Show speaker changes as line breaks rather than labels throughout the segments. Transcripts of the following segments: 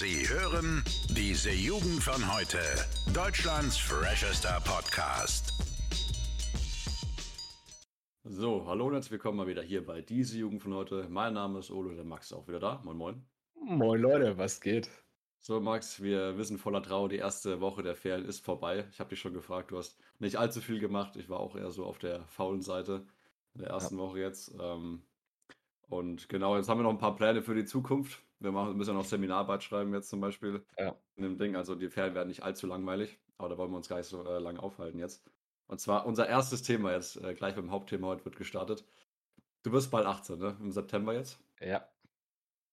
Sie hören diese Jugend von heute. Deutschlands freshester Podcast.
So, hallo und herzlich willkommen mal wieder hier bei diese Jugend von heute. Mein Name ist Olo, der Max ist auch wieder da. Moin, moin.
Moin Leute, was geht?
So, Max, wir wissen voller Trauer, die erste Woche der Ferien ist vorbei. Ich habe dich schon gefragt, du hast nicht allzu viel gemacht. Ich war auch eher so auf der faulen Seite in der ersten Woche jetzt. Ähm, und genau, jetzt haben wir noch ein paar Pläne für die Zukunft. Wir machen, müssen ja noch Seminararbeit schreiben jetzt zum Beispiel
Ja.
in dem Ding. Also die Ferien werden nicht allzu langweilig, aber da wollen wir uns gar nicht so äh, lange aufhalten jetzt. Und zwar unser erstes Thema jetzt, äh, gleich beim Hauptthema heute wird gestartet. Du wirst bald 18, ne? Im September jetzt.
Ja.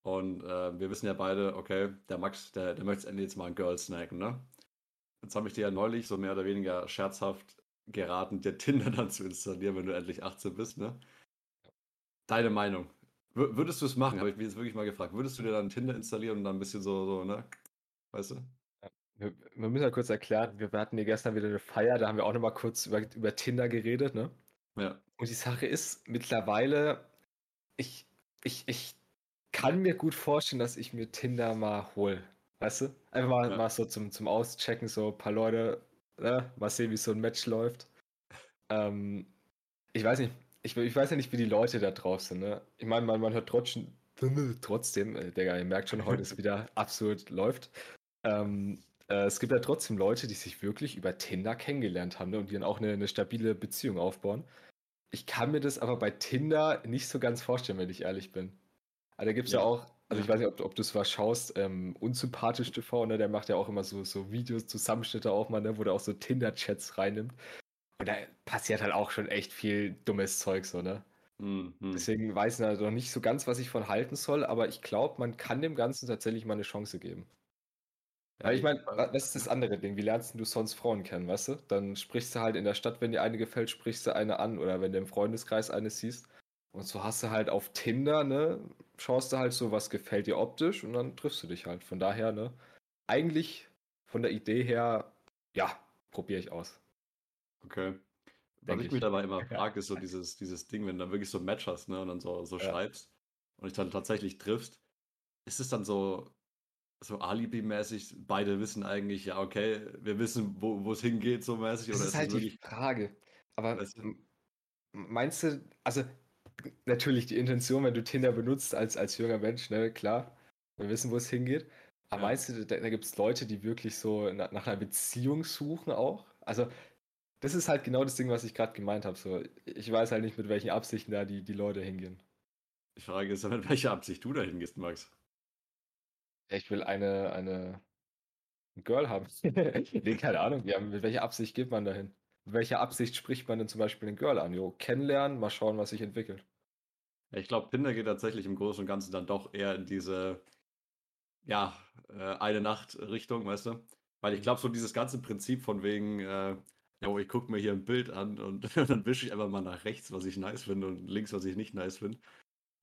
Und äh, wir wissen ja beide, okay, der Max, der, der möchte endlich jetzt mal ein Girl snacken, ne? Jetzt habe ich dir ja neulich so mehr oder weniger scherzhaft geraten, dir Tinder dann zu installieren, wenn du endlich 18 bist, ne? Deine Meinung. Wür- Würdest du es machen? Habe ich mich jetzt wirklich mal gefragt. Würdest du dir dann Tinder installieren und dann ein bisschen so, so, ne? Weißt du?
Wir, wir müssen ja kurz erklären, wir hatten hier gestern wieder eine Feier, da haben wir auch nochmal kurz über, über Tinder geredet, ne?
Ja.
Und die Sache ist, mittlerweile, ich, ich, ich kann mir gut vorstellen, dass ich mir Tinder mal hole. Weißt du? Einfach mal,
Ja.
mal so zum, zum Auschecken, so ein paar Leute, ne? mal sehen, wie so ein Match läuft. Ähm, ich weiß nicht, ich, ich weiß ja nicht, wie die Leute da drauf sind, ne? Ich meine, man, man hört trotzdem, trotzdem, äh, Digga, ihr merkt schon, heute ist wieder absolut läuft. Ähm, äh, es gibt ja trotzdem Leute, die sich wirklich über Tinder kennengelernt haben ne? und die dann auch eine, eine stabile Beziehung aufbauen. Ich kann mir das aber bei Tinder nicht so ganz vorstellen, wenn ich ehrlich bin. Aber da gibt es ja.
Ja.
auch, also ich weiß nicht, ob, ob du es was schaust, ähm, Unsympathisch TV, ne? der macht ja auch immer so, so Videos, Zusammenschnitte auch mal, ne? wo der auch so Tinder-Chats reinnimmt. Und da passiert halt auch schon echt viel dummes Zeug so, ne?
Hm, hm.
Deswegen weiß ich halt noch nicht so ganz, was ich von halten soll, aber ich glaube, man kann dem Ganzen tatsächlich mal eine Chance geben. Ja, ich meine, was ist das andere Ding? Wie lernst du sonst Frauen kennen, weißt du? Dann sprichst du halt in der Stadt, wenn dir eine gefällt, sprichst du eine an oder wenn du im Freundeskreis eine siehst. Und so hast du halt auf Tinder, ne, schaust du halt so, was gefällt dir optisch und dann triffst du dich halt. Von daher, ne, eigentlich von der Idee her, ja, probiere ich aus.
Okay. Was ich
ich.
mich dabei immer frage, ist so dieses, dieses Ding, wenn du dann wirklich so ein Match hast, ne, und dann so, so
Ja.
schreibst und dich dann tatsächlich triffst, ist es dann so, so Alibi-mäßig, beide wissen eigentlich, ja, okay, wir wissen, wo es hingeht, so mäßig,
Das
oder
ist halt
es
die Frage. Aber
Weißt du?
meinst du, also natürlich die Intention, wenn du Tinder benutzt als, als junger Mensch, ne, klar, wir wissen, wo es hingeht. Aber
Ja.
meinst du, da, da gibt es Leute, die wirklich so nach, nach einer Beziehung suchen auch? Also, das ist halt genau das Ding, was ich gerade gemeint habe. So, ich weiß halt nicht, mit welchen Absichten da die, die Leute hingehen.
die Frage ist ja, mit welcher Absicht du da hingehst, Max.
Ich will eine, eine ein Girl haben. nee, keine Ahnung. Ja, mit welcher Absicht geht man dahin? Mit welcher Absicht spricht man denn zum Beispiel ein Girl an? Jo, kennenlernen, mal schauen, was sich entwickelt.
Ich glaube, Tinder geht tatsächlich im Großen und Ganzen dann doch eher in diese, ja, äh, eine Nacht-Richtung, weißt du? Weil ich glaube, so dieses ganze Prinzip von wegen, äh, ja, ich gucke mir hier ein Bild an und dann wische ich einfach mal nach rechts, was ich nice finde und links, was ich nicht nice finde.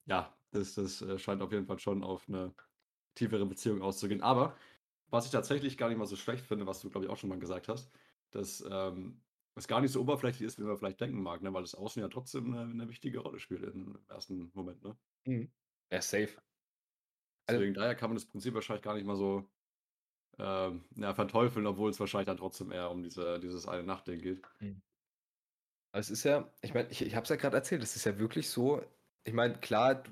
Ja, das, das äh, scheint auf jeden Fall schon auf eine tiefere Beziehung auszugehen. Aber was ich tatsächlich gar nicht mal so schlecht finde, was du, glaube ich, auch schon mal gesagt hast, dass ähm, es gar nicht so oberflächlich ist, wie man vielleicht denken mag, ne? weil das Außen ja trotzdem eine, eine wichtige Rolle spielt im ersten Moment. Ne?
Ja, safe. Also-
Deswegen daher kann man das Prinzip wahrscheinlich gar nicht mal so ähm, ja, verteufeln, obwohl es wahrscheinlich dann trotzdem eher um diese, dieses eine Nacht-Ding geht.
Also es ist ja, ich meine, ich, ich habe es ja gerade erzählt, es ist ja wirklich so, ich meine, klar,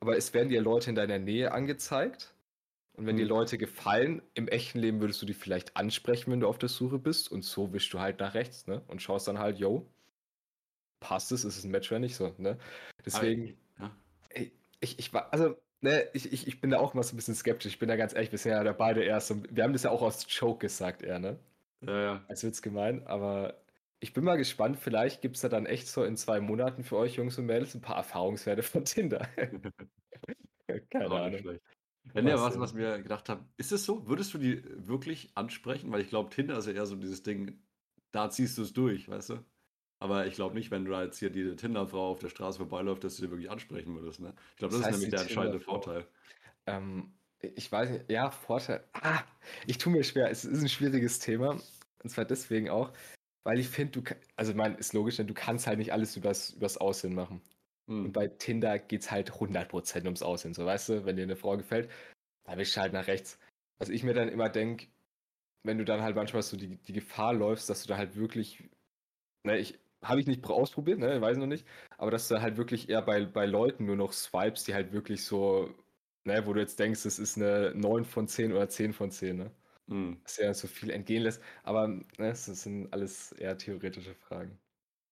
aber es werden dir Leute in deiner Nähe angezeigt. Und wenn dir
Mhm.
Leute gefallen, im echten Leben würdest du die vielleicht ansprechen, wenn du auf der Suche bist. Und so wischst du halt nach rechts, ne? Und schaust dann halt, yo, passt es, ist es ein Match oder nicht so, ne? Deswegen,
Ja.
ey, ich, ich war, also, ne, ich, ich, ich bin da auch mal so ein bisschen skeptisch. Ich bin da ganz ehrlich, bisher ja da beide erst so, wir haben das ja auch aus Joke gesagt, eher, ne?
Ja, ja.
als Witz gemein, aber ich bin mal gespannt, vielleicht gibt es da dann echt so in zwei Monaten für euch Jungs und Mädels ein paar Erfahrungswerte von Tinder. Keine
nicht
Ahnung.
Ja, nee,
Was
was, wir gedacht haben, ist es so? Würdest du die wirklich ansprechen? Weil ich glaube, Tinder ist ja eher so dieses Ding, da ziehst du es durch, weißt du? Aber ich glaube nicht, wenn du da jetzt hier die Tinder-Frau auf der Straße vorbeiläuft, dass du die wirklich ansprechen würdest. Ne? Ich glaube, das,
Das heißt,
ist nämlich der entscheidende. Vorteil.
Ähm, ich weiß nicht, ja, Vorteil. Ah, ich tue mir schwer. Es ist ein schwieriges Thema. Und zwar deswegen auch, weil ich finde, du, also, ich meine, ist logisch, denn du kannst halt nicht alles übers, übers Aussehen machen. Und
Hm.
bei Tinder geht es halt 100% ums Aussehen. So, weißt du, wenn dir eine Frau gefällt, da wischst du halt nach rechts. Was ich mir dann immer denke, wenn du dann halt manchmal so die, die Gefahr läufst, dass du da halt wirklich, ne, ich, habe ich nicht ausprobiert, ne, weiß noch nicht, aber dass du halt wirklich eher bei, bei Leuten nur noch swipes, die halt wirklich so, ne, wo du jetzt denkst, es ist eine 9 von 10 oder 10 von 10, ne?
Hm.
Dass ja so viel entgehen lässt, aber ne, das sind alles eher theoretische Fragen.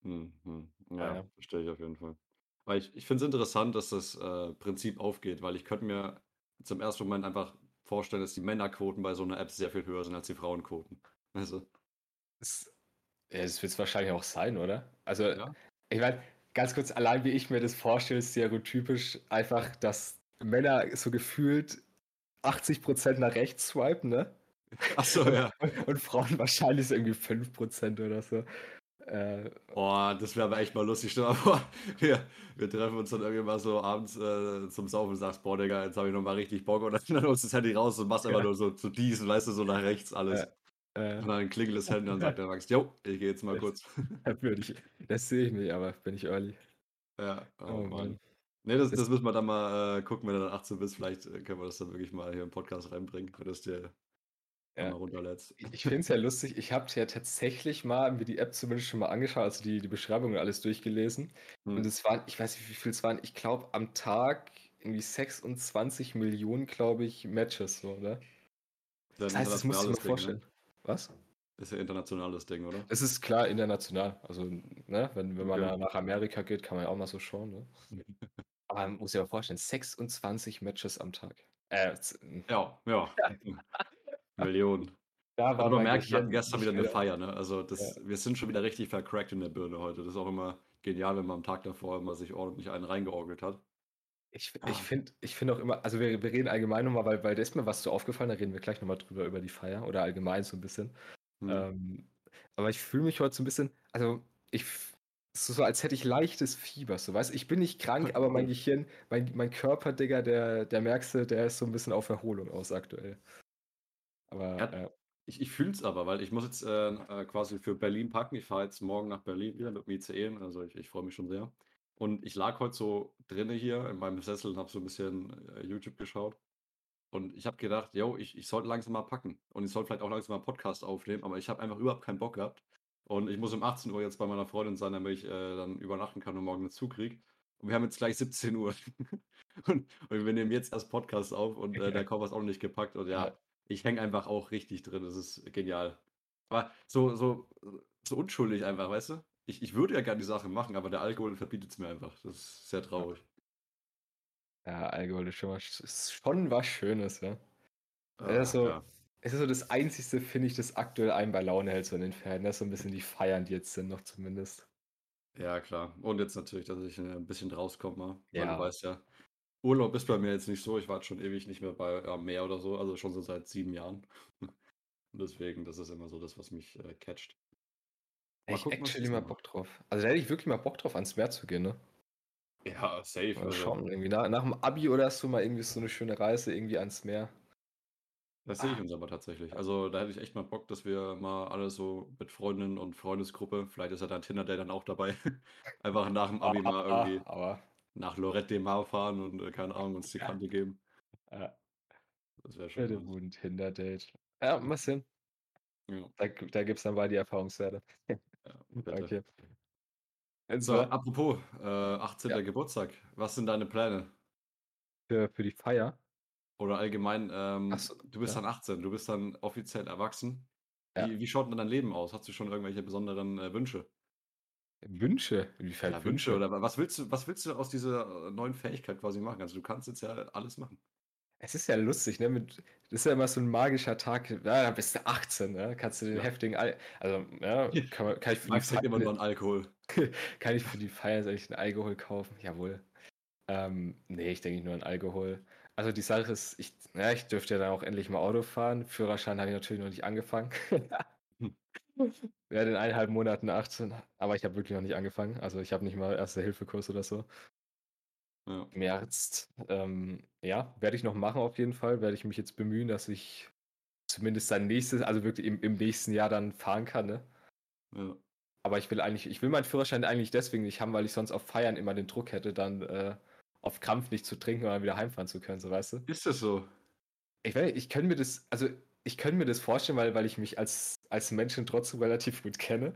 Hm, hm. Ja,
Ja.
verstehe ich auf jeden Fall. Weil ich, ich finde es interessant, dass das äh, Prinzip aufgeht, weil ich könnte mir zum ersten Moment einfach vorstellen, dass die Männerquoten bei so einer App sehr viel höher sind als die Frauenquoten. Also,
Das, ja, das wird es wahrscheinlich auch sein, oder? Also,
Ja.
ich meine, ganz kurz, allein wie ich mir das vorstelle, ist stereotypisch einfach, dass Männer so gefühlt 80% nach rechts swipen, ne?
ach so, ja.
Und, und Frauen wahrscheinlich so irgendwie 5% oder so. Äh,
Boah, das wäre aber echt mal lustig. Stell mal vor, wir, wir treffen uns dann irgendwie mal so abends äh, zum Saufen und sagst, boah, Digga, jetzt habe ich nochmal richtig Bock. Und dann holst du das Handy raus und machst einfach
Ja.
nur so zu diesen, weißt du, so nach rechts alles.
Äh,
Und dann klingelt das Handy und dann sagt der Max, jo, ich gehe jetzt mal
Das-
kurz.
da würde ich, das sehe ich nicht, aber bin ich early.
Ja, oh,
Oh
Mann.
Mann.
Nee, das,
Das-
das müssen wir dann mal äh, gucken, wenn du dann 18 bist. Vielleicht äh, können wir das dann wirklich mal hier im Podcast reinbringen, wenn du es dir
Ja.
mal runterlädst.
Ich, ich finde es ja lustig, ich habe ja tatsächlich mal mir die App zumindest schon mal angeschaut, also die, die Beschreibung und alles durchgelesen.
Hm.
Und es waren, ich weiß nicht, wie viel es waren, ich glaube am Tag irgendwie 26 Millionen, glaube ich, Matches, so, ne?
Das
Das heißt, das musst du
Ding,
vorstellen. Was?
Ist ja internationales Ding, oder?
Es ist klar international. Also, ne, wenn, wenn man da nach Amerika geht, kann man ja auch mal so schauen, ne? Aber man muss sich mal vorstellen, 26 Matches am Tag. Äh,
Ja, ja. Millionen.
da
Aber man merkt, wir hatten
Gehirn
gestern wieder eine
mehr-
Feier, ne? Also das, wir sind schon wieder richtig vercrackt in der Birne heute. Das ist auch immer genial, wenn man am Tag davor immer sich ordentlich einen reingeorgelt hat.
Ich,
Ah.
ich finde ich find auch immer, also wir, wir reden allgemein nochmal, weil, weil da ist mir was so aufgefallen, da reden wir gleich nochmal drüber, über die Feier oder allgemein so ein bisschen.
Hm.
Ähm, aber ich fühle mich heute so ein bisschen, also ich, so, als hätte ich leichtes Fieber, so weißt du, ich bin nicht krank, aber mein Gehirn, mein, mein Körper, Digga, der, der merkst du, der ist so ein bisschen auf Erholung aus aktuell. Aber,
Ja.
äh,
Ich, ich fühle es aber, weil ich muss jetzt äh, äh, quasi für Berlin packen. Ich fahre jetzt morgen nach Berlin wieder mit dem ICE, also ich, ich freue mich schon sehr. Und ich lag heute so drinne hier in meinem Sessel und habe so ein bisschen äh, YouTube geschaut. Und ich habe gedacht, yo, ich, ich sollte langsam mal packen. Und ich sollte vielleicht auch langsam mal einen Podcast aufnehmen, aber ich habe einfach überhaupt keinen Bock gehabt. Und ich muss um 18 Uhr jetzt bei meiner Freundin sein, damit ich äh, dann übernachten kann und morgen einen Zug kriege. Und wir haben jetzt gleich 17 Uhr. und, und wir nehmen jetzt erst Podcast auf und äh, der Koffer ist auch noch nicht gepackt. Und ja,
Ja.
ich hänge einfach auch richtig drin. Das ist genial. Aber so, so, so unschuldig einfach, weißt du? Ich, ich würde ja gerne die Sache machen, aber der Alkohol verbietet es mir einfach. Das ist sehr traurig.
ja, Alkohol ist schon, was, ist schon was Schönes, ja.
Ah,
Ja, so-
ja.
Es ist so das Einzige, finde ich, das aktuell einen bei Laune hält, so in den Ferien. Das ist so ein bisschen die Feiern, die jetzt sind, noch zumindest.
Ja, klar. Und jetzt natürlich, dass ich äh, ein bisschen rauskomme. Weil
Ja.
du weißt ja, Urlaub ist bei mir jetzt nicht so. Ich war schon ewig nicht mehr bei am Meer oder so, also schon so seit sieben Jahren. Und deswegen, das ist immer so das, was mich äh, catcht. Mal
Ich
gucken, was
actually mal Bock drauf. Also da hätte ich wirklich mal Bock drauf, ans Meer zu gehen, ne?
Ja, safe.
Mal
Also,
schauen, irgendwie nach, nach dem Abi oder so mal irgendwie so eine schöne Reise irgendwie ans Meer.
das sehe ich uns aber tatsächlich. Also da hätte ich echt mal Bock, dass wir mal alle so mit Freundinnen und Freundesgruppe, vielleicht ist ja dein Tinder-Date dann auch dabei, einfach nach dem Abi mal
Ah,
irgendwie
aber
nach Lorette de Mar fahren und äh, keine Ahnung, uns die Kante geben.
äh,
Das wäre schon
den
nice.
guten Tinder-Date. Ja, mal sehen.
Ja,
Da, da gibt es dann mal die Erfahrungswerte.
ja.
Okay. Und
So,
zwar
apropos, äh, 18.
Ja.
Geburtstag. Was sind deine Pläne?
für, für die Feier.
Oder allgemein, ähm,
so,
du bist
ja.
dann 18, du bist dann offiziell erwachsen.
Ja.
Wie, wie schaut denn dein Leben aus? Hast du schon irgendwelche besonderen äh, Wünsche?
Wünsche? Inwiefern
Ja, Wünsche oder wa- was willst du, was willst du aus dieser äh, neuen Fähigkeit quasi machen? Also du kannst jetzt ja alles machen.
Es ist ja lustig, ne? Mit, das ist ja immer so ein magischer Tag. Ja, da bist du 18, ne? Kannst du den
Ja.
heftigen. Al also, ja, kann, man, kann ich für die
Max trinkt immer nur an Alkohol.
Kann ich für die Feier eigentlich einen Alkohol kaufen? Jawohl. Ähm, nee, ich denke nur an Alkohol. Also die Sache ist, ich, ja, ich dürfte ja dann auch endlich mal Auto fahren. Führerschein habe ich natürlich noch nicht angefangen. Werde in eineinhalb Monaten 18, aber ich habe wirklich noch nicht angefangen. Also ich habe nicht mal Erste-Hilfe-Kurs oder so.
Ja.
März, ähm, ja, werde ich noch machen auf jeden Fall. Werde ich mich jetzt bemühen, dass ich zumindest dann nächstes, also wirklich im, im nächsten Jahr dann fahren kann, ne?
Ja.
Aber ich will eigentlich, ich will meinen Führerschein eigentlich deswegen nicht haben, weil ich sonst auf Feiern immer den Druck hätte, dann äh, auf Krampf nicht zu trinken und dann wieder heimfahren zu können, so weißt du?
Ist das so?
Ich, weiß, ich könnte mir das, also ich könnte mir das vorstellen, weil, weil ich mich als, als Menschen trotzdem relativ gut kenne.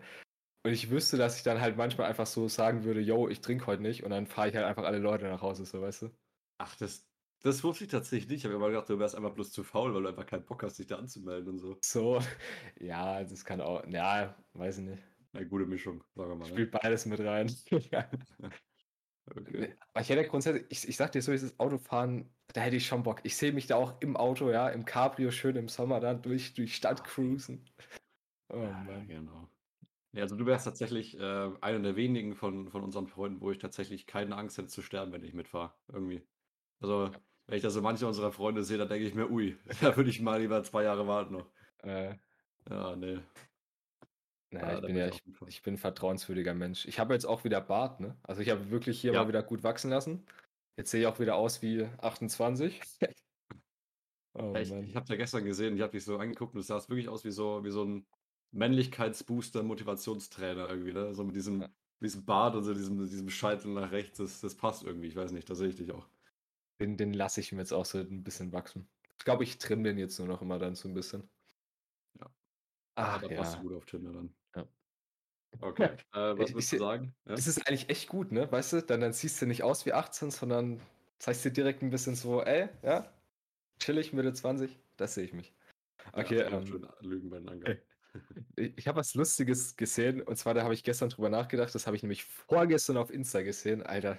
Und ich wüsste, dass ich dann halt manchmal einfach so sagen würde, yo, ich trinke heute nicht und dann fahre ich halt einfach alle Leute nach Hause, so weißt du.
Ach, das, das wusste ich tatsächlich nicht. Ich habe immer gedacht, du wärst einfach bloß zu faul, weil du einfach keinen Bock hast, dich da anzumelden und so.
So, ja, das kann auch, ja, weiß ich nicht.
Eine gute Mischung, sagen wir mal. Ne?
Spielt beides mit rein.
Okay.
Aber ich hätte grundsätzlich, ich, ich sag dir so, dieses Autofahren, da hätte ich schon Bock. Ich sehe mich da auch im Auto, ja, im Cabrio schön im Sommer dann durch die Stadt cruisen. Oh
Ja,
Mann.
genau. Ja, also du wärst tatsächlich äh, einer der wenigen von, von unseren Freunden, wo ich tatsächlich keine Angst hätte zu sterben, wenn ich mitfahre. Irgendwie. Also, wenn ich da so manche unserer Freunde sehe, dann denke ich mir, ui, da würde ich mal lieber zwei Jahre warten noch.
Äh,
Ja, nee.
naja,
Ja,
ich
da
bin
bin
ja,
ich
ich,
auch mitfahren.
ich bin ein vertrauenswürdiger Mensch. Ich habe jetzt auch wieder Bart, ne? Also ich habe wirklich hier
Ja.
mal wieder gut wachsen lassen. Jetzt sehe ich auch wieder aus wie 28. Oh
Ja, ich
Mann.
ich habe ja gestern gesehen, ich habe dich so angeguckt und du sahst wirklich aus wie so, wie so ein Männlichkeitsbooster, Motivationstrainer irgendwie, ne? So mit diesem,
Ja.
diesem Bart und so diesem, diesem Scheitel nach rechts, das, das passt irgendwie. Ich weiß nicht, da sehe ich dich auch.
Den, den lasse ich mir jetzt auch so ein bisschen wachsen. Ich glaube, ich trimme den jetzt nur noch immer dann so ein bisschen.
Ja.
Ach
da passt du
ja.
gut auf Tinder dann.
Ja.
Okay. Äh, was würdest du sagen? Ja?
Das ist eigentlich echt gut, ne? Weißt du, dann, dann siehst du nicht aus wie 18, sondern zeigst dir direkt ein bisschen so, ey, ja, chillig, Mitte 20, das sehe ich mich. Okay,
ja,
ähm,
lügen bei den Angaben.
Ich, habe was Lustiges gesehen und zwar, da habe ich gestern drüber nachgedacht, das habe ich nämlich vorgestern auf Insta gesehen. Alter,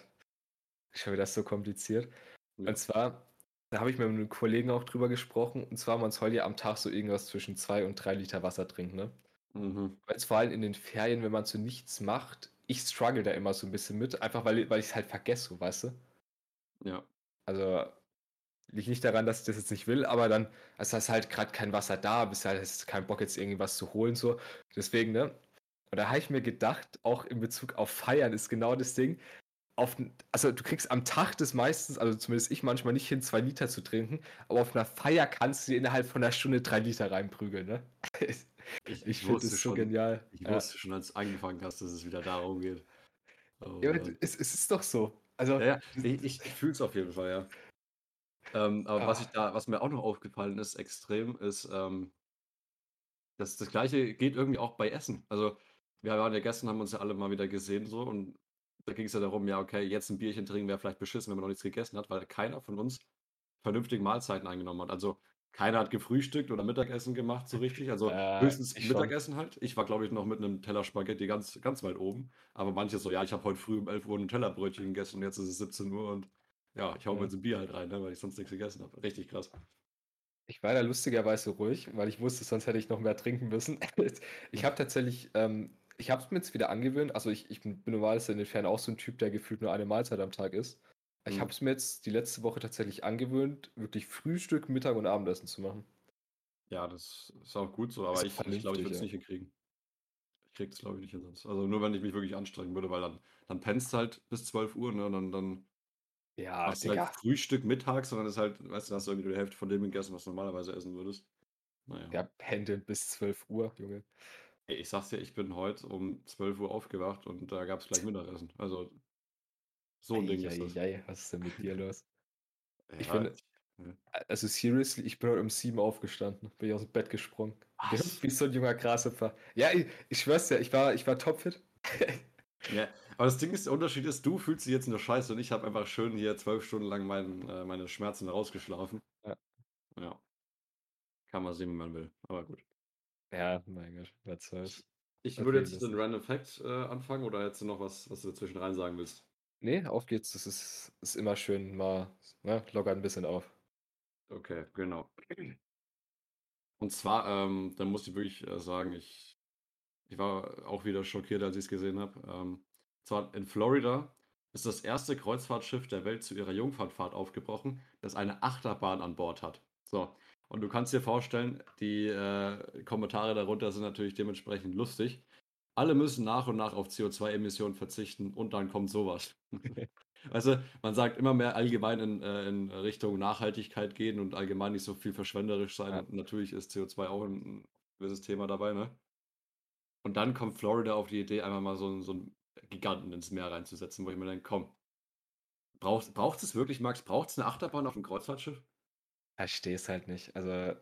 schon wieder so kompliziert.
Ja.
Und zwar, da habe ich mit einem Kollegen auch drüber gesprochen und zwar, man soll ja am Tag so irgendwas zwischen zwei und drei Liter Wasser trinken, ne?
Mhm.
Weil es vor allem in den Ferien, wenn man so nichts macht, ich struggle da immer so ein bisschen mit, einfach weil, weil ich es halt vergesse, so, weißt du?
Ja.
Also liegt nicht daran, dass ich das jetzt nicht will, aber dann, also hast halt gerade kein Wasser da, bist halt hast keinen Bock jetzt irgendwas zu holen, so. Deswegen, ne? Und da habe ich mir gedacht, auch in Bezug auf Feiern ist genau das Ding. Auf, also du kriegst am Tag das meistens, also zumindest ich manchmal nicht hin, zwei Liter zu trinken, aber auf einer Feier kannst du dir innerhalb von einer Stunde drei Liter reinprügeln, ne?
Ich,
Ich finde
wusste
das so
schon,
genial.
Ich
Ja.
wusste schon, als du angefangen hast, dass es wieder darum geht. Oh,
Ja, es, es ist doch so. Also,
Ja, ja, ich, ich, ich fühle es auf jeden Fall, ja. Ähm, aber was
Ah.
ich da, was mir auch noch aufgefallen ist, extrem, ist, ähm, dass das Gleiche geht irgendwie auch bei Essen. Also, wir waren ja gestern, haben uns ja alle mal wieder gesehen, so, und da ging es ja darum, ja, okay, jetzt ein Bierchen trinken wäre vielleicht beschissen, wenn man noch nichts gegessen hat, weil keiner von uns vernünftige Mahlzeiten eingenommen hat. Also, keiner hat gefrühstückt oder Mittagessen gemacht, so richtig. Also,
Äh,
höchstens
schon.
Mittagessen halt. Ich war, glaube ich, noch mit einem Teller Spaghetti ganz, ganz weit oben. Aber manche so, ja, ich habe heute früh um 11 Uhr ein Tellerbrötchen gegessen und jetzt ist es 17 Uhr und ja, ich hau mir jetzt ein Bier halt rein, ne, weil ich sonst nichts gegessen habe. Richtig krass.
Ich war da lustigerweise ruhig, weil ich wusste, sonst hätte ich noch mehr trinken müssen. Ich habe tatsächlich, ähm, ich habe es mir jetzt wieder angewöhnt. Also ich, ich bin normalerweise in den Ferien auch so ein Typ, der gefühlt nur eine Mahlzeit am Tag isst. Ich
Mhm.
habe es mir jetzt die letzte Woche tatsächlich angewöhnt, wirklich Frühstück, Mittag und Abendessen zu machen.
Ja, das ist auch gut so, aber
Ist
ich, ich glaube, ich
vernünftig,
würde es
ja.
nicht hinkriegen. Ich krieg das, glaube ich, nicht hin sonst. Also nur wenn ich mich wirklich anstrengen würde, weil dann, dann pennst du halt bis 12 Uhr, ne, und dann, dann
Ja,
machst du
Digga.
halt Frühstück mittags und dann ist halt, weißt du, hast du irgendwie die Hälfte von dem gegessen, was du normalerweise essen würdest. Naja.
Der pendelt bis 12 Uhr, Junge.
Ey, ich sag's dir, ich bin heute um 12 Uhr aufgewacht und da gab es gleich Mittagessen. Also, so ein Ding ist das.
Eieiei, was ist denn mit dir los? ich
Ja,
bin-
ja.
Also seriously, ich bin heute um 7 aufgestanden, bin ich aus dem Bett gesprungen. Wie so ein junger Grashüpfer. Ja, ich, ich schwör's dir, ich war, ich war topfit.
Ja, aber das Ding ist, der Unterschied ist, du fühlst dich jetzt nur scheiße und ich habe einfach schön hier zwölf Stunden lang mein, äh, meine Schmerzen rausgeschlafen.
Ja.
Ja. Kann man sehen, wie man will. Aber gut.
Ja, mein Gott, was soll's.
Ich würde jetzt den Random Fact äh, anfangen oder jetzt noch was, was du dazwischen rein sagen willst?
Nee, auf geht's. Das ist, ist immer schön, mal ne, lockert ein bisschen auf.
Okay, genau. Und zwar, ähm, da muss ich wirklich äh, sagen, ich, ich war auch wieder schockiert, als ich es gesehen habe. Ähm, zwar in Florida ist das erste Kreuzfahrtschiff der Welt zu ihrer Jungfernfahrt aufgebrochen, das eine Achterbahn an Bord hat. So, und du kannst dir vorstellen, die äh, Kommentare darunter sind natürlich dementsprechend lustig. Alle müssen nach und nach auf CO2-Emissionen verzichten und dann kommt sowas. Du, man sagt immer mehr allgemein in, äh, in Richtung Nachhaltigkeit gehen und allgemein nicht so viel verschwenderisch sein.
Ja.
Natürlich ist CO2 auch ein, ein gewisses Thema dabei, ne? Und dann kommt Florida auf die Idee, einfach mal so, einen- so einen Giganten ins Meer reinzusetzen, wo ich mir denke, komm, braucht braucht es wirklich, Max, braucht es eine Achterbahn auf dem Kreuzfahrtschiff?
verstehe es halt nicht. Also,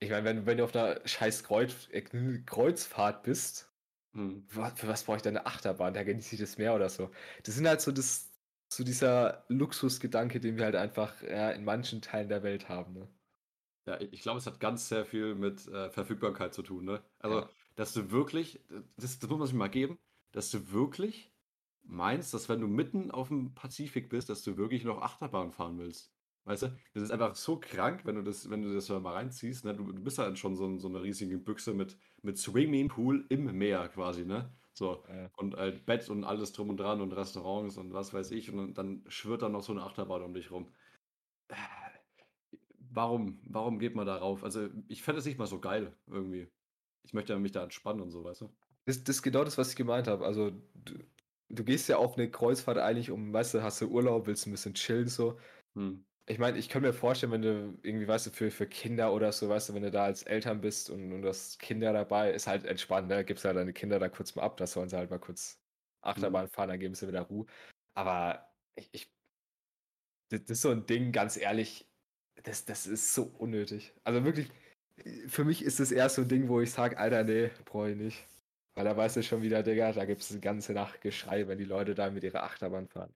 ich meine, wenn, wenn du auf einer scheiß Kreuz, äh, Kreuzfahrt bist,
Hm.
wa- für was brauche ich denn eine Achterbahn? Da genieße ich das Meer oder so. Das sind halt so das, so dieser Luxusgedanke, den wir halt einfach ja, in manchen Teilen der Welt haben. Ne?
Ja, ich ich glaube, es hat ganz sehr viel mit äh, Verfügbarkeit zu tun, ne? Also,
Ja.
Dass du wirklich, das, das muss man sich mal geben, dass du wirklich meinst, dass wenn du mitten auf dem Pazifik bist, dass du wirklich noch Achterbahn fahren willst. Weißt du? Das ist einfach so krank, wenn du das, wenn du das mal reinziehst, ne? Du, du bist halt schon so, so eine riesige Büchse mit, mit Swimmingpool im Meer quasi, ne? So.
Ja.
Und halt Bett und alles drum und dran und Restaurants und was weiß ich. Und dann schwirrt dann noch so eine Achterbahn um dich rum. Warum, warum geht man darauf? Also, ich fände es nicht mal so geil, irgendwie. Ich möchte mich da entspannen und so, weißt du?
Das, das ist genau das, was ich gemeint habe. Also, du, du gehst ja auf eine Kreuzfahrt eigentlich um, weißt du, hast du Urlaub, willst ein bisschen chillen so.
Hm.
Ich meine, ich kann mir vorstellen, wenn du irgendwie, weißt du, für, für Kinder oder so, weißt du, wenn du da als Eltern bist und, und du hast Kinder dabei, ist halt entspannt, ne? Gibst ja deine Kinder da kurz mal ab, da sollen sie halt mal kurz Achterbahn fahren, dann geben sie wieder Ruhe. Aber ich, ich das, das ist so ein Ding, ganz ehrlich, das, das ist so unnötig. Also wirklich, für mich ist das eher so ein Ding, wo ich sage, Alter, nee, brauche ich nicht. Weil da weißt du schon wieder, Digga, da gibt es die ganze Nacht Geschrei, wenn die Leute da mit ihrer Achterbahn fahren.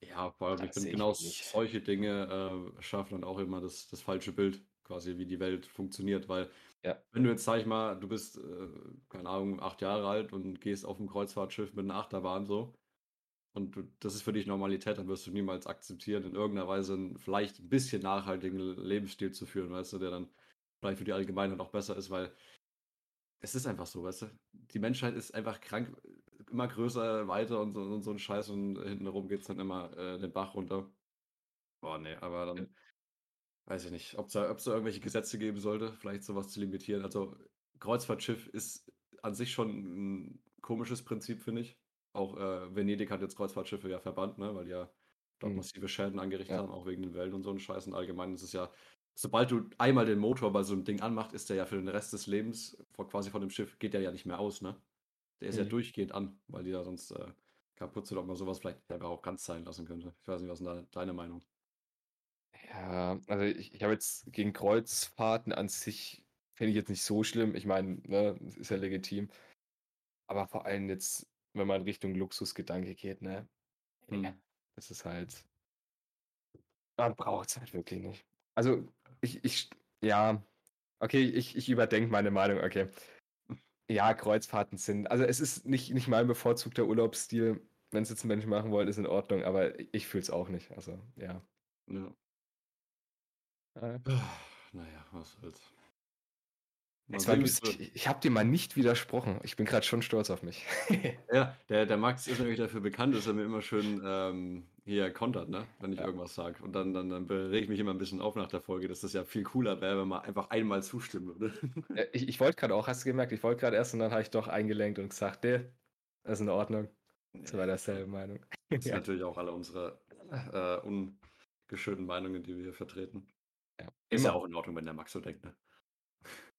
Ja, vor allem, ich
Das
finde,
ich
genau
nicht.
solche Dinge äh, schaffen dann auch immer das, das falsche Bild, quasi, wie die Welt funktioniert. Weil,
Ja.
wenn du jetzt, sag ich mal, du bist, äh, keine Ahnung, acht Jahre alt und gehst auf ein Kreuzfahrtschiff mit einer Achterbahn so, und du, das ist für dich Normalität, dann wirst du niemals akzeptieren, in irgendeiner Weise einen vielleicht ein bisschen nachhaltigen Lebensstil zu führen, weißt du, der dann vielleicht für die Allgemeinheit auch besser ist, weil es ist einfach so, weißt du, die Menschheit ist einfach krank, immer größer, weiter und so, und so ein Scheiß und hintenrum geht es dann immer äh, den Bach runter. Boah, nee, aber dann weiß ich nicht, ob es da, ob's da irgendwelche Gesetze geben sollte, vielleicht sowas zu limitieren. Also Kreuzfahrtschiff ist an sich schon ein komisches Prinzip, finde ich. Auch äh, Venedig hat jetzt Kreuzfahrtschiffe ja verbannt, ne, weil die ja dort
Mhm.
massive Schäden angerichtet
Ja.
haben, auch wegen den Wellen und so ein Scheiß. Und allgemein ist es ja, sobald du einmal den Motor bei so einem Ding anmacht, ist der ja für den Rest des Lebens vor, quasi von dem Schiff, geht der ja nicht mehr aus, ne? Der ist ja
Mhm.
durchgehend an, weil die ja sonst äh, kaputt sind, ob man sowas vielleicht einfach auch ganz sein lassen könnte. Ich weiß nicht, was ist denn da deine Meinung?
Ja, also ich, ich habe jetzt gegen Kreuzfahrten an sich, finde ich jetzt nicht so schlimm. Ich meine, ne, es ist ja legitim. Aber vor allem jetzt, wenn man Richtung Luxusgedanke geht, ne? Ja, das ist halt. Man braucht es halt wirklich nicht. Also, ich, ich, ja, okay, ich, ich überdenke meine Meinung, okay. Ja, Kreuzfahrten sind, also es ist nicht, nicht mein bevorzugter Urlaubsstil. Wenn es jetzt ein Mensch machen wollen, ist in Ordnung, aber ich fühle es auch nicht. Also, ja.
Ja.
Äh,
Naja, was soll's. Mal
Jetzt war ich ich habe dir mal nicht widersprochen. Ich bin gerade schon stolz auf mich.
Ja, der, der Max ist nämlich dafür bekannt, dass er mir immer schön ähm, hier kontert, ne? wenn ich
Ja.
irgendwas sage. Und dann, dann, dann rege ich mich immer ein bisschen auf nach der Folge, dass das ja viel cooler wäre, wenn man einfach einmal zustimmen würde.
Äh, ich ich wollte gerade auch, hast du gemerkt, ich wollte gerade erst und dann habe ich doch eingelenkt und gesagt, nee, das ist in Ordnung. Das war derselbe Meinung.
Das sind
Ja.
natürlich auch alle unsere äh, ungeschönten Meinungen, die wir hier vertreten.
Ja.
Ist ja auch in Ordnung, wenn der Max so denkt. Ne?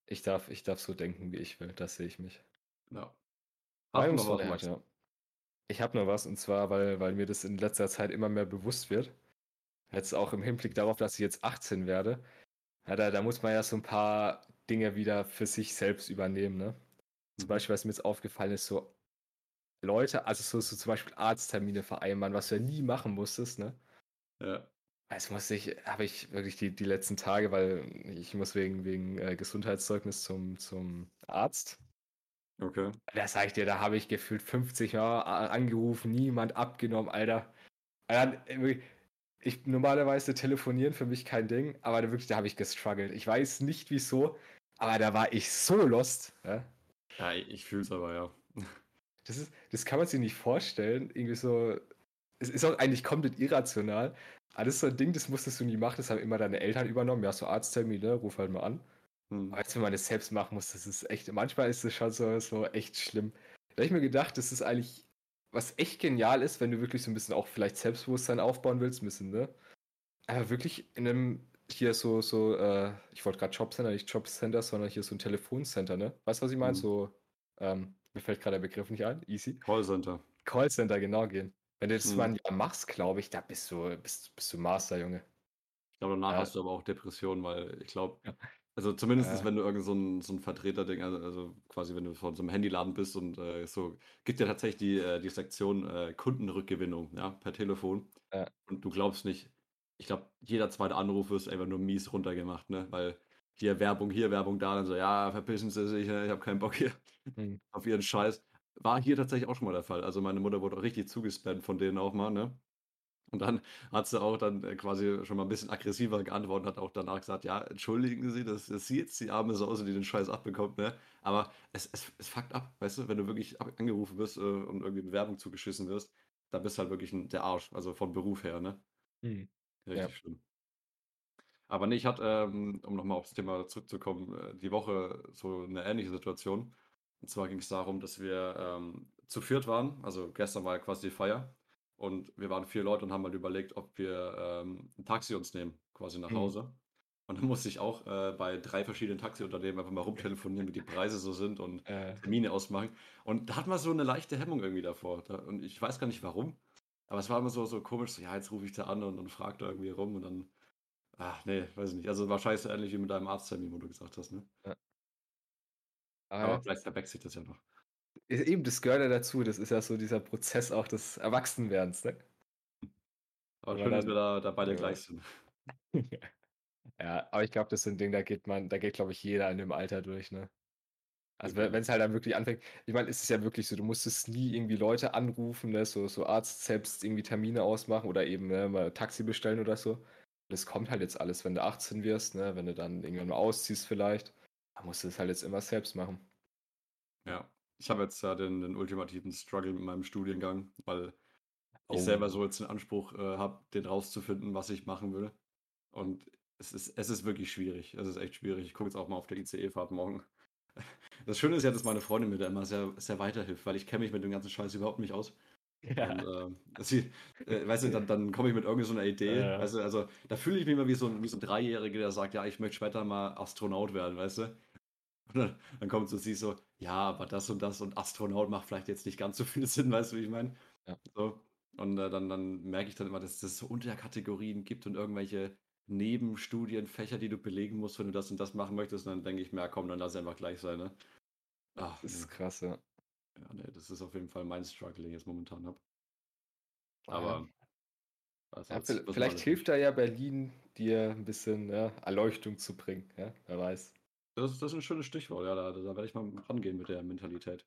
Ich darf, ich darf so denken, wie ich will. Das sehe ich mich.
Ja.
Meinungsfreiheit, ja. Ich habe nur was, und zwar, weil, weil mir das in letzter Zeit immer mehr bewusst wird. Jetzt auch im Hinblick darauf, dass ich jetzt 18 werde. Ja, da, da muss man ja so ein paar Dinge wieder für sich selbst übernehmen, ne? Zum
Mhm.
Beispiel, was mir jetzt aufgefallen ist, so Leute, also so, so zum Beispiel Arzttermine vereinbaren, was du ja nie machen musstest, ne?
Ja.
Das muss ich, habe ich wirklich die, die letzten Tage, weil ich muss wegen, wegen äh, Gesundheitszeugnis zum, zum Arzt.
Okay.
Da sag ich dir, da habe ich gefühlt 50 Mal a- angerufen, niemand abgenommen, Alter. Alter, äh, Ich, normalerweise telefonieren für mich kein Ding, aber da wirklich, da habe ich gestruggelt. Ich weiß nicht wieso, aber da war ich so lost. Ja?
Ja, ich, ich fühle es aber, ja.
Das, ist, das kann man sich nicht vorstellen. Irgendwie so. Es ist auch eigentlich komplett irrational. Das ist so ein Ding, das musstest du nie machen. Das haben immer deine Eltern übernommen. Ja, so Arzttermin, ne? Ruf halt mal an.
Hm.
Aber jetzt, wenn man das selbst machen muss, das ist echt. Manchmal ist das schon so, so echt schlimm. Da habe ich mir gedacht, das ist eigentlich. Was echt genial ist, wenn du wirklich so ein bisschen auch vielleicht Selbstbewusstsein aufbauen willst, ein bisschen, ne? Aber wirklich in einem. Hier so, so, äh, ich wollte gerade Jobcenter, nicht Jobcenter, sondern hier so ein Telefoncenter, ne? Weißt du, was ich meine?
Mhm.
So, ähm, mir fällt gerade der Begriff nicht ein. Easy.
Callcenter.
Callcenter genau gehen. Wenn du das
Mhm.
mal ein Jahr machst, glaube ich, da bist du, bist, bist du Master, Junge.
Ich glaube, danach
Ja.
hast du aber auch Depressionen, weil ich glaube,
Ja.
also zumindest
Ja.
wenn du irgend so ein, so ein Vertreterding, also, also quasi wenn du von so einem Handyladen bist und äh, so, gibt ja tatsächlich die, äh, die Sektion äh, Kundenrückgewinnung, ja, per Telefon. Und du glaubst nicht, ich glaube, jeder zweite Anruf ist einfach nur mies runtergemacht, ne? Weil hier Werbung, hier Werbung, da, dann so, ja, verpissen Sie sich, ich habe keinen Bock hier
Hm.
auf ihren Scheiß. War hier tatsächlich auch schon mal der Fall. Also meine Mutter wurde auch richtig zugespammt von denen auch mal, ne? Und dann hat sie auch dann äh, quasi schon mal ein bisschen aggressiver geantwortet, hat auch danach gesagt, ja, entschuldigen Sie, dass, dass sie jetzt die arme Sause, die den Scheiß abbekommt, ne? Aber es, es, es fuckt ab, weißt du, wenn du wirklich angerufen wirst äh, und irgendwie Bewerbung zugeschissen wirst, dann bist du halt wirklich ein, der Arsch, also von Beruf her, ne?
Hm.
Richtig
Ja.
schlimm. Aber nee, ich hatte, ähm, um nochmal aufs Thema zurückzukommen, äh, die Woche so eine ähnliche Situation. Und zwar ging es darum, dass wir ähm, zu viert waren. Also gestern war ja quasi die Feier. Und wir waren vier Leute und haben halt überlegt, ob wir ähm, ein Taxi uns nehmen, quasi nach
Mhm.
Hause. Und dann musste ich auch äh, bei drei verschiedenen Taxiunternehmen einfach mal rumtelefonieren, wie die Preise so sind und
Äh,
Termine ausmachen. Und da hat man so eine leichte Hemmung irgendwie davor. Da, und ich weiß gar nicht warum. Aber es war immer so, so komisch, so, ja, jetzt rufe ich da an und, und frage da irgendwie rum und dann, ach nee, weiß ich nicht. Also wahrscheinlich so ähnlich wie mit deinem Arzttermin, wo du gesagt hast, ne? Aber
aber
vielleicht verbäckt sich das ja noch.
eben, das gehört ja dazu. Das ist ja so dieser Prozess auch des Erwachsenwerdens, ne?
Aber schön, dass wir da, da beide
Ja.
gleich sind.
Ja, aber ich glaube, das ist ein Ding, da geht man, da geht, glaube ich, jeder in dem Alter durch, ne? Also wenn es halt dann wirklich anfängt, ich meine, es ist ja wirklich so, du musstest nie irgendwie Leute anrufen, ne? So, so Arzt selbst irgendwie Termine ausmachen oder eben ne, mal Taxi bestellen oder so. Das kommt halt jetzt alles, wenn du 18 wirst, ne? Wenn du dann irgendwann mal ausziehst vielleicht, dann musst du es halt jetzt immer selbst machen.
Ja. Ich habe jetzt ja den, den ultimativen Struggle mit meinem Studiengang, weil ich
Oh.
selber so jetzt den Anspruch äh, habe, den rauszufinden, was ich machen will. Und es ist, es ist wirklich schwierig. Es ist echt schwierig. Ich gucke jetzt auch mal auf der ICE-Fahrt morgen. Das Schöne ist ja, dass meine Freundin mir da immer sehr, sehr weiterhilft, weil ich kenne mich mit dem ganzen Scheiß überhaupt nicht aus.
Ja.
Und ähm, sie, äh, weißt du, dann, dann komme ich mit irgendeiner so einer Idee.
Ja.
Weißt du, also da fühle ich mich immer wie so, ein- wie so ein Dreijähriger, der sagt, ja, ich möchte später mal Astronaut werden, weißt du? Und dann, dann kommt so sie so, ja, aber das und das und Astronaut macht vielleicht jetzt nicht ganz so viel Sinn, weißt du, wie ich meine?
Ja.
So. Und äh, dann, dann merke ich dann immer, dass es so Unterkategorien gibt und irgendwelche Nebenstudienfächer, die du belegen musst, wenn du das und das machen möchtest. Und dann denke ich mir, ja, komm, dann lass es einfach gleich sein, ne? Ach,
Das ist krass, ja.
Ja, nee, das ist auf jeden Fall mein Struggle, den ich jetzt momentan habe.
Ja.
Aber
Ja,
wissen wir
vielleicht hilft da ja Berlin, dir ein bisschen ja, Erleuchtung zu bringen, ja? Wer weiß.
Das, ist- das ist ein schönes Stichwort, ja, da, da werde ich mal rangehen mit der Mentalität.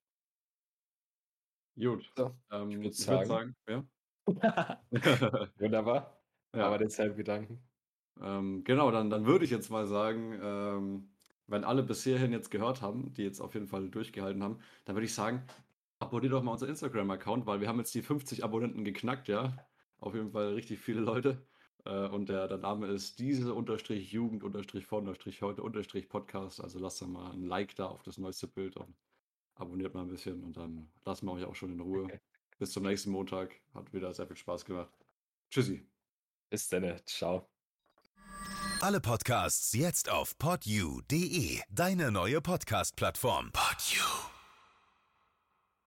Gut.
So,
ähm,
würd
würd
sagen-
ja.
Wunderbar.
ja.
Aber denselben Gedanken.
Ähm, genau, dann, dann würde ich jetzt mal sagen, ähm, wenn alle bis hierhin jetzt gehört haben, die jetzt auf jeden Fall durchgehalten haben, dann würde ich sagen, abonniert doch mal unser Instagram-Account, weil wir haben jetzt die 50 Abonnenten geknackt, ja. Auf jeden Fall richtig viele Leute. Äh, und der, der Name ist diese unterstrich Jugend unterstrich vor unterstrich heute unterstrich Podcast. Also lasst da mal ein Like da auf das neueste Bild und abonniert mal ein bisschen und dann lassen wir euch auch schon in Ruhe. Bis zum nächsten Montag. Hat wieder sehr viel Spaß gemacht. Tschüssi.
Bis dann. Ciao.
Alle Podcasts jetzt auf podyou.de, deine neue Podcast-Plattform. Podyou.